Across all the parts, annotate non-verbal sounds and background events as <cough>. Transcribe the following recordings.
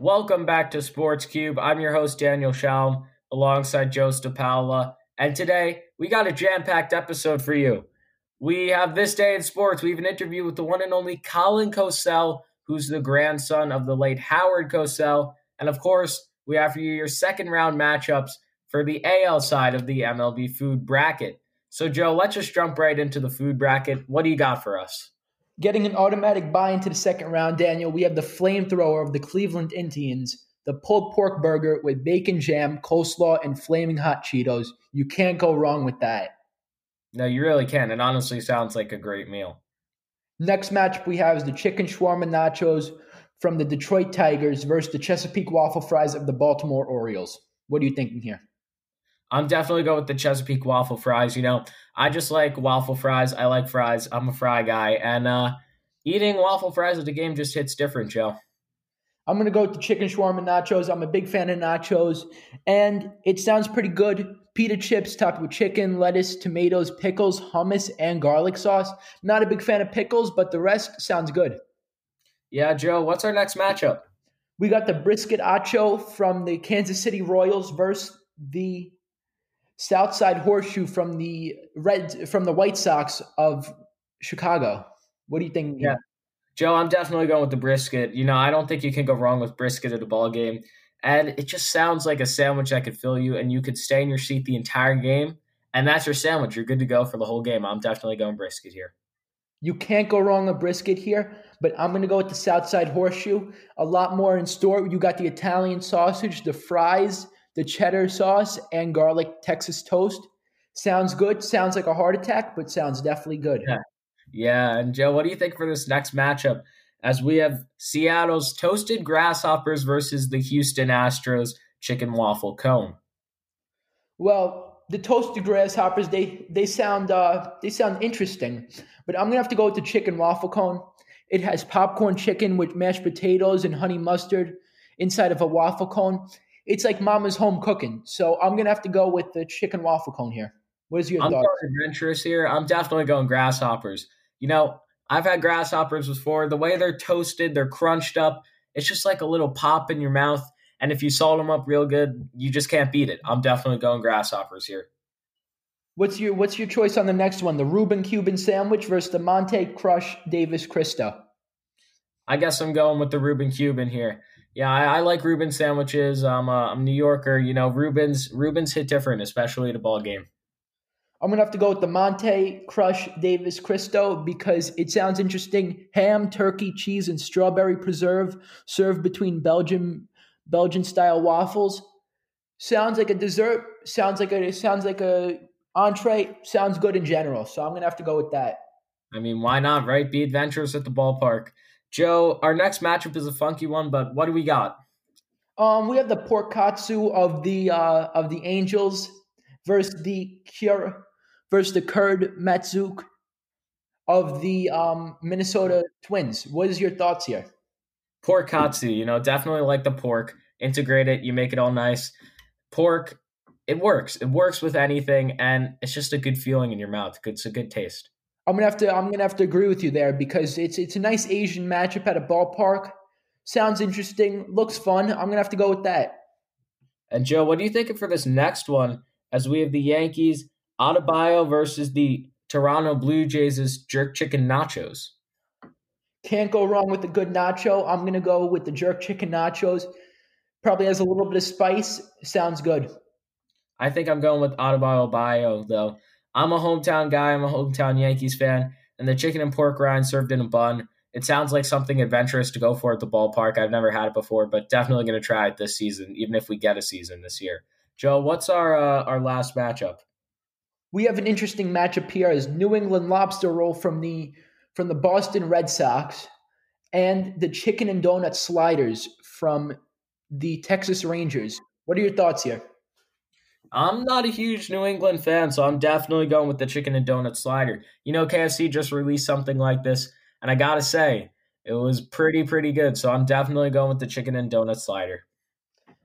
Welcome back to Sports Cube. I'm your host, Daniel Shalom, alongside Joe Stapaula. And today, we got a jam packed episode for you. We have This Day in Sports. We have an interview with the one and only Colin Cosell, who's the grandson of the late Howard Cosell. And of course, we for you your second round matchups for the AL side of the MLB food bracket. So, Joe, let's just jump right into the food bracket. What do you got for us? Getting an automatic buy into the second round, Daniel, we have the flamethrower of the Cleveland Indians, the pulled pork burger with bacon jam, coleslaw, and flaming hot Cheetos. You can't go wrong with that. No, you really can. It honestly sounds like a great meal. Next match we have is the chicken shawarma nachos from the Detroit Tigers versus the Chesapeake waffle fries of the Baltimore Orioles. What are you thinking here? I'm definitely going with the Chesapeake waffle fries. You know, I just like waffle fries. I like fries. I'm a fry guy, and uh, eating waffle fries at the game just hits different, Joe. I'm gonna go with the chicken shawarma nachos. I'm a big fan of nachos, and it sounds pretty good. Pita chips topped with chicken, lettuce, tomatoes, pickles, hummus, and garlic sauce. Not a big fan of pickles, but the rest sounds good. Yeah, Joe. What's our next matchup? We got the brisket acho from the Kansas City Royals versus the Southside Horseshoe from the Red from the White Sox of Chicago. What do you think? Yeah, Joe, I'm definitely going with the brisket. You know, I don't think you can go wrong with brisket at a ball game, and it just sounds like a sandwich that could fill you, and you could stay in your seat the entire game, and that's your sandwich. You're good to go for the whole game. I'm definitely going brisket here. You can't go wrong with brisket here, but I'm going to go with the Southside Horseshoe. A lot more in store. You got the Italian sausage, the fries the cheddar sauce and garlic Texas toast. Sounds good. Sounds like a heart attack, but sounds definitely good. Yeah. Yeah. And Joe, what do you think for this next matchup? As we have Seattle's toasted grasshoppers versus the Houston Astros chicken waffle cone. Well, the toasted grasshoppers they they sound uh, they sound interesting, but I'm gonna have to go with the chicken waffle cone. It has popcorn chicken with mashed potatoes and honey mustard inside of a waffle cone it's like mama's home cooking. So I'm gonna have to go with the chicken waffle cone here. What is your I'm thoughts? adventurous here. I'm definitely going grasshoppers. You know, I've had grasshoppers before. The way they're toasted, they're crunched up. It's just like a little pop in your mouth. And if you salt them up real good, you just can't beat it. I'm definitely going grasshoppers here. What's your What's your choice on the next one? The Reuben Cuban sandwich versus the Monte Crush Davis Cristo. I guess I'm going with the Reuben Cuban here. Yeah, I, I like Reuben sandwiches. I'm a, I'm a New Yorker. You know, Reubens Reubens hit different, especially at a ball game. I'm gonna have to go with the Monte Crush Davis Cristo because it sounds interesting. Ham, turkey, cheese, and strawberry preserve served between Belgian Belgian style waffles. Sounds like a dessert. Sounds like a sounds like a entree. Sounds good in general. So I'm gonna have to go with that. I mean, why not? Right? Be adventurous at the ballpark. Joe, our next matchup is a funky one, but what do we got? Um, we have the pork katsu of the uh, of the Angels versus the Cure versus the Kurd Matsuk of the um, Minnesota Twins. What is your thoughts here? Pork katsu, you know, definitely like the pork. Integrate it, you make it all nice. Pork, it works. It works with anything, and it's just a good feeling in your mouth. It's a good taste. I'm gonna have to I'm gonna have to agree with you there because it's it's a nice Asian matchup at a ballpark. Sounds interesting, looks fun. I'm gonna have to go with that. And Joe, what do you think for this next one? As we have the Yankees Adebayo versus the Toronto Blue Jays' jerk chicken nachos. Can't go wrong with a good nacho. I'm gonna go with the jerk chicken nachos. Probably has a little bit of spice. Sounds good. I think I'm going with Adebayo Bio though. I'm a hometown guy. I'm a hometown Yankees fan, and the chicken and pork rind served in a bun. It sounds like something adventurous to go for at the ballpark. I've never had it before, but definitely going to try it this season, even if we get a season this year. Joe, what's our uh, our last matchup? We have an interesting matchup here: as New England lobster roll from the from the Boston Red Sox, and the chicken and donut sliders from the Texas Rangers. What are your thoughts here? I'm not a huge New England fan, so I'm definitely going with the chicken and donut slider. You know, KFC just released something like this, and I gotta say, it was pretty, pretty good. So I'm definitely going with the chicken and donut slider.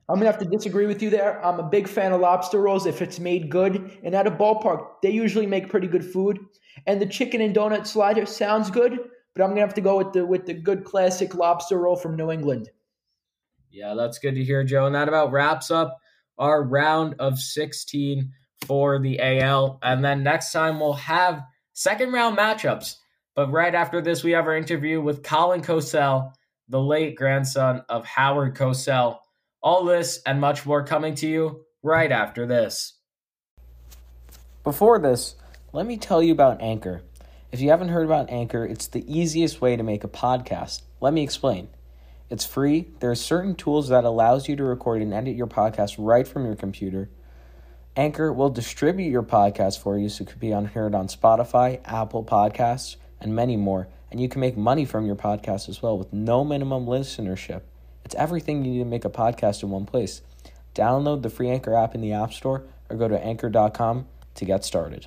I'm gonna have to disagree with you there. I'm a big fan of lobster rolls if it's made good. And at a ballpark, they usually make pretty good food. And the chicken and donut slider sounds good, but I'm gonna have to go with the with the good classic lobster roll from New England. Yeah, that's good to hear, Joe. And that about wraps up our round of 16 for the AL. And then next time we'll have second round matchups. But right after this, we have our interview with Colin Cosell, the late grandson of Howard Cosell. All this and much more coming to you right after this. Before this, let me tell you about Anchor. If you haven't heard about Anchor, it's the easiest way to make a podcast. Let me explain. It's free. There are certain tools that allows you to record and edit your podcast right from your computer. Anchor will distribute your podcast for you so it could be heard on Spotify, Apple Podcasts, and many more. And you can make money from your podcast as well with no minimum listenership. It's everything you need to make a podcast in one place. Download the free Anchor app in the App Store or go to anchor.com to get started.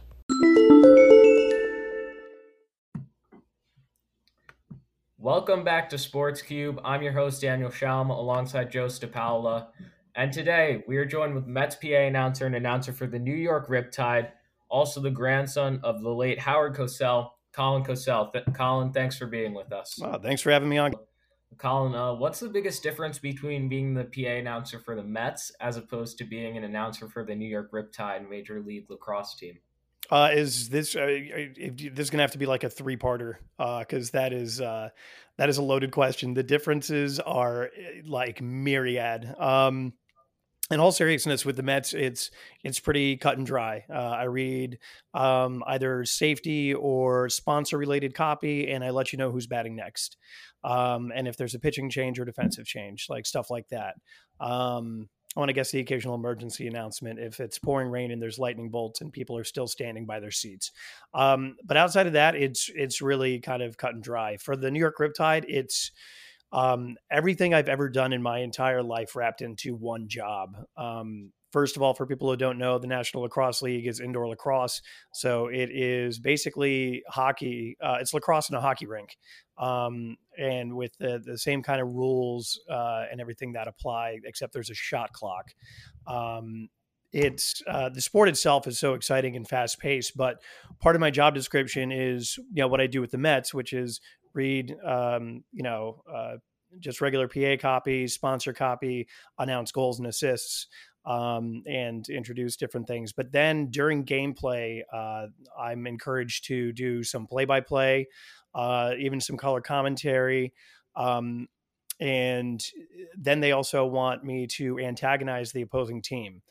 Welcome back to Sports Cube. I'm your host, Daniel Schaum, alongside Joe Stapaula. And today we are joined with Mets PA announcer and announcer for the New York Riptide, also the grandson of the late Howard Cosell, Colin Cosell. Th- Colin, thanks for being with us. Oh, thanks for having me on. Colin, uh, what's the biggest difference between being the PA announcer for the Mets as opposed to being an announcer for the New York Riptide Major League Lacrosse team? Uh, is this uh, this is gonna have to be like a three parter because uh, that is uh, that is a loaded question. The differences are eh, like myriad. Um, in all seriousness, with the Mets, it's it's pretty cut and dry. Uh, I read um, either safety or sponsor related copy, and I let you know who's batting next, um, and if there's a pitching change or defensive change, like stuff like that. Um, I want to guess the occasional emergency announcement if it's pouring rain and there's lightning bolts and people are still standing by their seats. Um, but outside of that, it's it's really kind of cut and dry. For the New York Riptide, it's um, everything I've ever done in my entire life wrapped into one job. Um, first of all, for people who don't know, the National Lacrosse League is indoor lacrosse. So it is basically hockey. Uh, it's lacrosse in a hockey rink um, and with the, the same kind of rules uh, and everything that apply, except there's a shot clock. Um, it's uh, the sport itself is so exciting and fast paced, but part of my job description is you know what I do with the Mets, which is read um, you know uh, just regular PA copy, sponsor copy, announce goals and assists. Um, and introduce different things. But then during gameplay, uh, I'm encouraged to do some play by play, even some color commentary. Um, and then they also want me to antagonize the opposing team.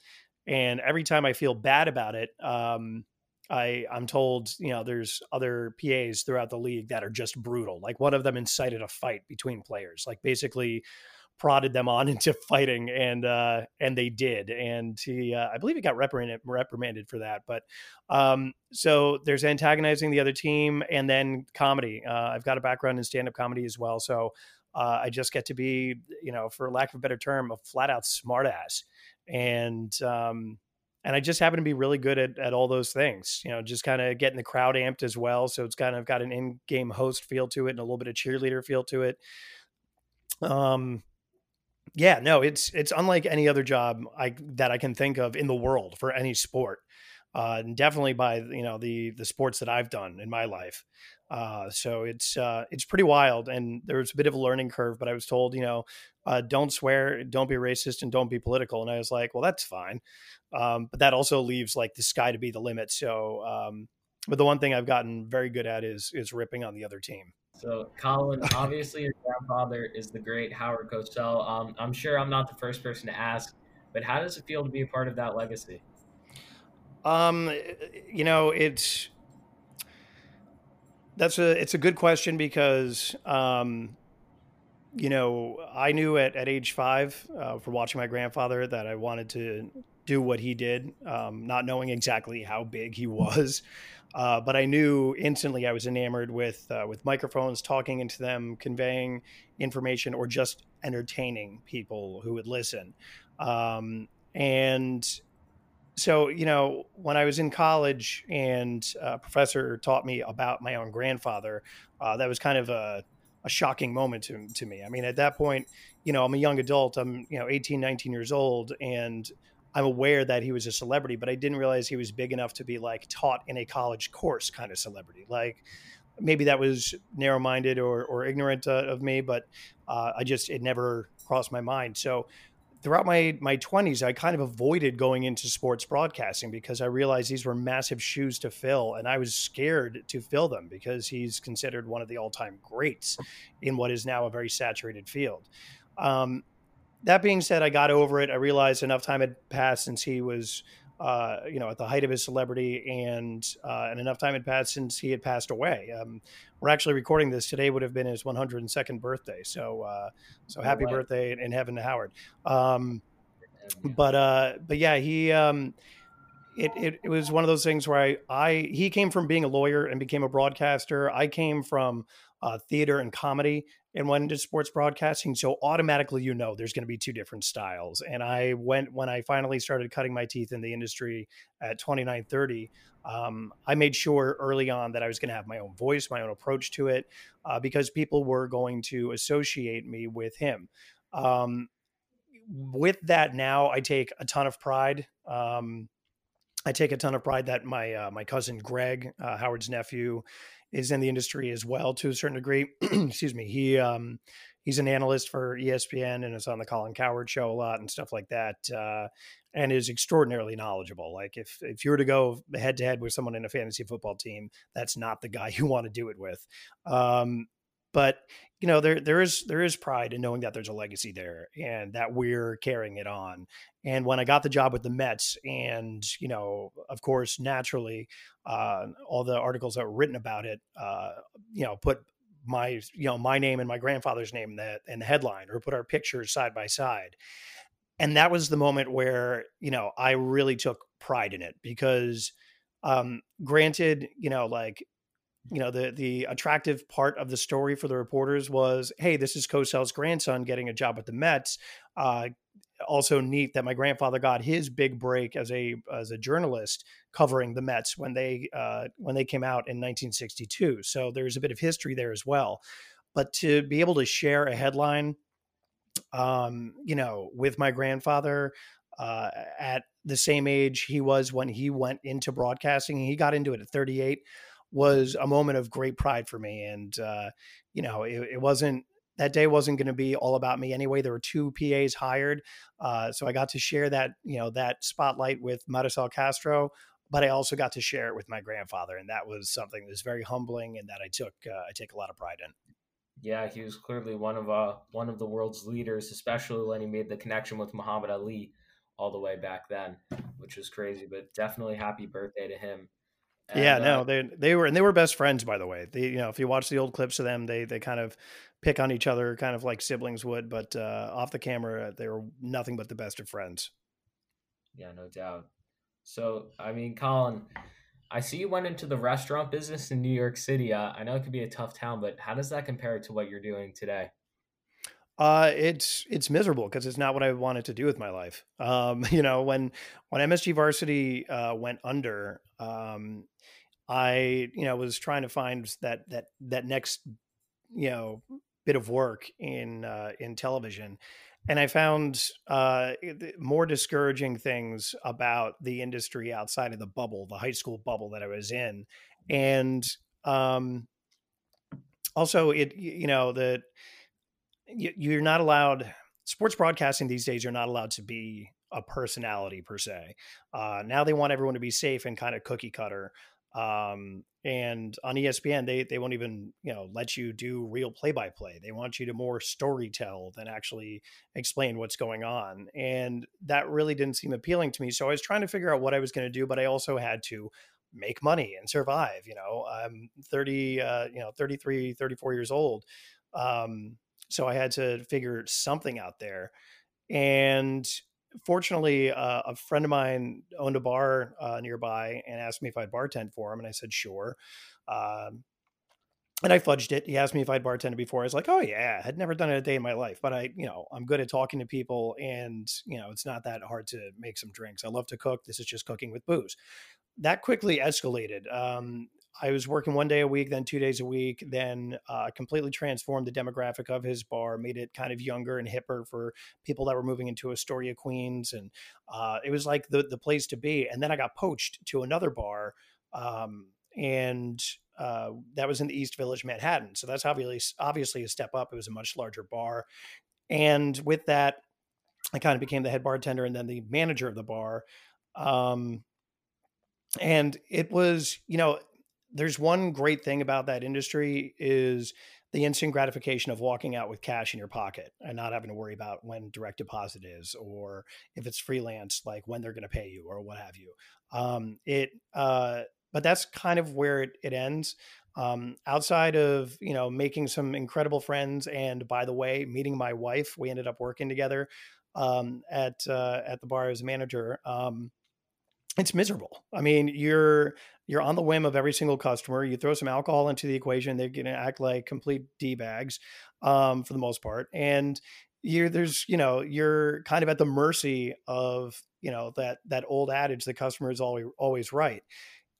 And every time I feel bad about it, um, I I'm told you know there's other PAs throughout the league that are just brutal. Like one of them incited a fight between players. Like basically prodded them on <laughs> into fighting, and uh, and they did. And he, uh, I believe, he got reprimanded reprimanded for that. But um, so there's antagonizing the other team, and then comedy. Uh, I've got a background in stand up comedy as well, so uh, I just get to be, you know, for lack of a better term, a flat out smartass, and um, and I just happen to be really good at, at all those things. You know, just kind of getting the crowd amped as well. So it's kind of got an in game host feel to it and a little bit of cheerleader feel to it. Um, yeah, no, it's it's unlike any other job I that I can think of in the world for any sport. Uh, and definitely by you know the the sports that I've done in my life. Uh, so it's uh, it's pretty wild, and there's a bit of a learning curve. But I was told, you know, uh, don't swear, don't be racist, and don't be political. And I was like, well, that's fine. Um, but that also leaves like the sky to be the limit. So, um, but the one thing I've gotten very good at is is ripping on the other team. So, Colin, obviously your grandfather is the great Howard Cosell. Um, I'm sure I'm not the first person to ask, but how does it feel to be a part of that legacy? Um, you know, it's that's a it's a good question because um, you know, I knew at, at age five uh, for watching my grandfather that I wanted to do what he did, um, not knowing exactly how big he <laughs> was. Uh, but I knew instantly I was enamored with uh, with microphones, talking into them, conveying information, or just entertaining people who would listen. Um, and so, you know, when I was in college and a professor taught me about my own grandfather, uh, that was kind of a, a shocking moment to, to me. I mean, at that point, you know, I'm a young adult. I'm, you know, 18, 19 years old. And I'm aware that he was a celebrity, but I didn't realize he was big enough to be like taught in a college course kind of celebrity. Like maybe that was narrow minded or, or ignorant uh, of me, but uh, I just, it never crossed my mind. So throughout my my 20s i kind of avoided going into sports broadcasting because i realized these were massive shoes to fill and i was scared to fill them because he's considered one of the all-time greats in what is now a very saturated field um, that being said i got over it i realized enough time had passed since he was uh, you know, at the height of his celebrity, and uh, and enough time had passed since he had passed away. Um, we're actually recording this today; would have been his 102nd birthday. So, uh, so happy birthday in heaven to Howard. Um, but uh, but yeah, he. Um, it, it, it was one of those things where I, I he came from being a lawyer and became a broadcaster. I came from uh, theater and comedy and went into sports broadcasting. So automatically, you know, there's going to be two different styles. And I went when I finally started cutting my teeth in the industry at 29, 30. Um, I made sure early on that I was going to have my own voice, my own approach to it, uh, because people were going to associate me with him. Um, with that, now I take a ton of pride. Um, I take a ton of pride that my uh, my cousin Greg, uh, Howard's nephew, is in the industry as well to a certain degree. <clears throat> Excuse me. He um, he's an analyst for ESPN and is on the Colin Cowherd show a lot and stuff like that, uh, and is extraordinarily knowledgeable. Like if if you were to go head to head with someone in a fantasy football team, that's not the guy <laughs> you want to do it with. Um, but you know there there is there is pride in knowing that there's a legacy there and that we're carrying it on. And when i got the job with the mets and you know of course naturally uh, all the articles that were written about it uh, you know put my you know my name and my grandfather's name in the, in the headline or put our pictures side by side. And that was the moment where you know i really took pride in it because um granted you know like you know the the attractive part of the story for the reporters was hey this is Cosell's grandson getting a job at the Mets. Uh, also neat that my grandfather got his big break as a as a journalist covering the Mets when they uh, when they came out in 1962 so there's a bit of history there as well. But to be able to share a headline um, you know with my grandfather uh, at the same age he was when he went into broadcasting he got into it at 38 was a moment of great pride for me. And, uh, you know, it, it wasn't that day wasn't going to be all about me anyway. There were two PAs hired, uh, so I got to share that you know that spotlight with Marysol Castro, but I also got to share it with my grandfather, and that was something that was very humbling and that I took uh, I take a lot of pride in. Yeah, he was clearly one of uh one of the world's leaders, especially when he made the connection with Muhammad Ali all the way back then, which was crazy. But definitely happy birthday to him. And, yeah, no, uh, they they were and they were best friends by the way. They you know if you watch the old clips of them, they they kind of pick on each other, kind of like siblings would, but uh, off the camera, they were nothing but the best of friends. Yeah, no doubt. So I mean, Colin, I see you went into the restaurant business in New York City. Uh, I know it could be a tough town, but how does that compare to what you're doing today? Uh, it's it's miserable because it's not what I wanted to do with my life. Um, <laughs> you know, when when MSG Varsity uh, went under, um, I, you know, was trying to find that that that next, you know, bit of work in uh, in television, and I found uh, more discouraging things about the industry outside of the bubble, the high school bubble that I was in, and um, also it, you know, that you're not allowed sports broadcasting these days. You're not allowed to be a personality per se. Uh, now they want everyone to be safe and kind of cookie cutter. Um, and on ESPN, they they won't even you know let you do real play by play. They want you to more story tell than actually explain what's going on, and that really didn't seem appealing to me. So I was trying to figure out what I was going to do, but I also had to make money and survive. You know, I'm 30, uh, you know, 33, 34 years old. Um, so I had to figure something out there. And fortunately, uh, a friend of mine owned a bar uh, nearby and asked me if I'd bartend for him, and I said sure. Um, and I fudged it. He asked me if I'd bartended before. I was like, "Oh yeah, I'd never done it a day in my life, but I, you know, I'm good at talking to people, and you know, it's not that hard to make some drinks. I love to cook. This is just cooking with booze." That quickly escalated. Um, I was working one day a week, then two days a week, then uh, completely transformed the demographic of his bar, made it kind of younger and hipper for people that were moving into Astoria, Queens, and uh, it was like the the place to be. And then I got poached to another bar, um, and uh, that was in the East Village, Manhattan. So that's obviously obviously a step up. It was a much larger bar, And with that, I kind of became the head bartender and then the manager of the bar. Um, and it was, you know, there's one great thing about that industry is the instant gratification of walking out with cash in your pocket and not having to worry about when direct deposit is or if it's freelance like when they're going to pay you or what have you. Um, it uh, but that's kind of where it, it ends. Um, outside of you know making some incredible friends and by the way meeting my wife we ended up working together um, at uh, at the bar as a manager um, it's miserable. I mean, you're you're on the whim of every single customer. You throw some alcohol into the equation, they're going to act like complete d bags um, for the most part, and you're there's you know you're kind of at the mercy of you know that that old adage the customer is always always right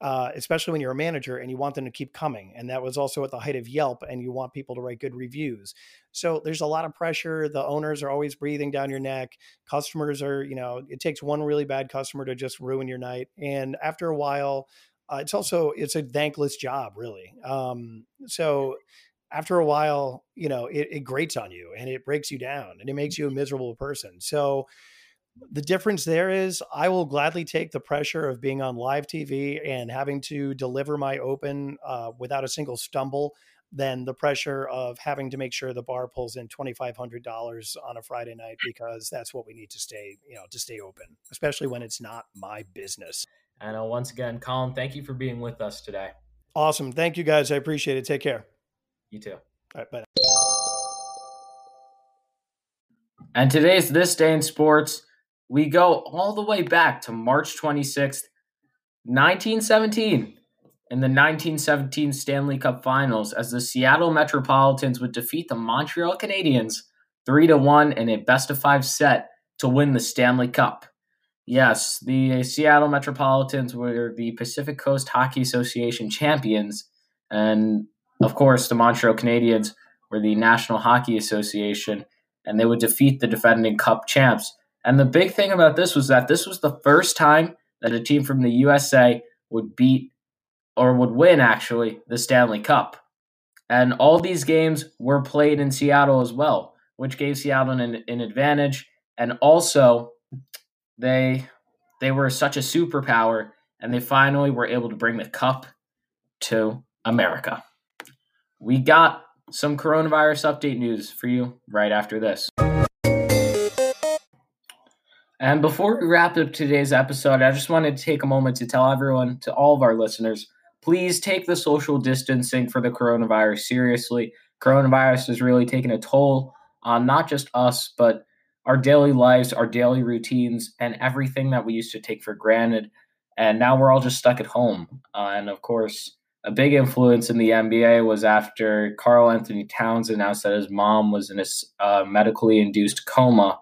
uh, especially when you're a manager and you want them to keep coming. And that was also at the height of Yelp, and you want people to write good reviews. So there's a lot of pressure. The owners are always breathing down your neck. Customers are, you know, it takes one really bad customer to just ruin your night. And after a while, uh, it's also it's a thankless job, really. Um, so after a while, you know, it, it grates on you and it breaks you down and it makes you a miserable person. So the difference there is I will gladly take the pressure of being on live TV and having to deliver my open uh, without a single stumble than the pressure of having to make sure the bar pulls in $2500 on a Friday night because that's what we need to stay, you know, to stay open, especially when it's not my business. And uh, once again, Colin, thank you for being with us today. Awesome. Thank you guys. I appreciate it. Take care. You too. All right, bye. And today's This Day in Sports we go all the way back to March 26th, 1917, in the 1917 Stanley Cup Finals, as the Seattle Metropolitans would defeat the Montreal Canadiens 3 to 1 in a best of five set to win the Stanley Cup. Yes, the Seattle Metropolitans were the Pacific Coast Hockey Association champions, and of course, the Montreal Canadiens were the National Hockey Association, and they would defeat the defending Cup champs and the big thing about this was that this was the first time that a team from the USA would beat or would win actually the Stanley Cup. And all these games were played in Seattle as well, which gave Seattle an, an advantage. And also, they they were such a superpower, and they finally were able to bring the cup to America. We got some coronavirus update news for you right after this. And before we wrap up today's episode, I just wanted to take a moment to tell everyone, to all of our listeners, please take the social distancing for the coronavirus seriously. Coronavirus has really taken a toll on not just us, but our daily lives, our daily routines, and everything that we used to take for granted. And now we're all just stuck at home. Uh, and of course, a big influence in the NBA was after Karl-Anthony Towns announced that his mom was in a uh, medically induced coma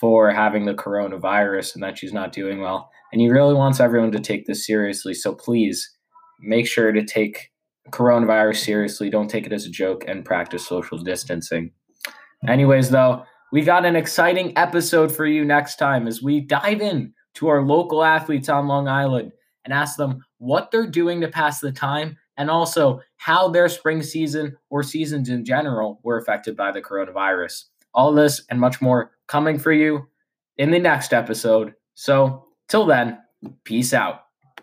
for having the coronavirus and that she's not doing well. And he really wants everyone to take this seriously. So please make sure to take coronavirus seriously. Don't take it as a joke and practice social distancing. Anyways, though, we got an exciting episode for you next time as we dive in to our local athletes on Long Island and ask them what they're doing to pass the time and also how their spring season or seasons in general were affected by the coronavirus. All this and much more coming for you in the next episode. So, till then, peace out.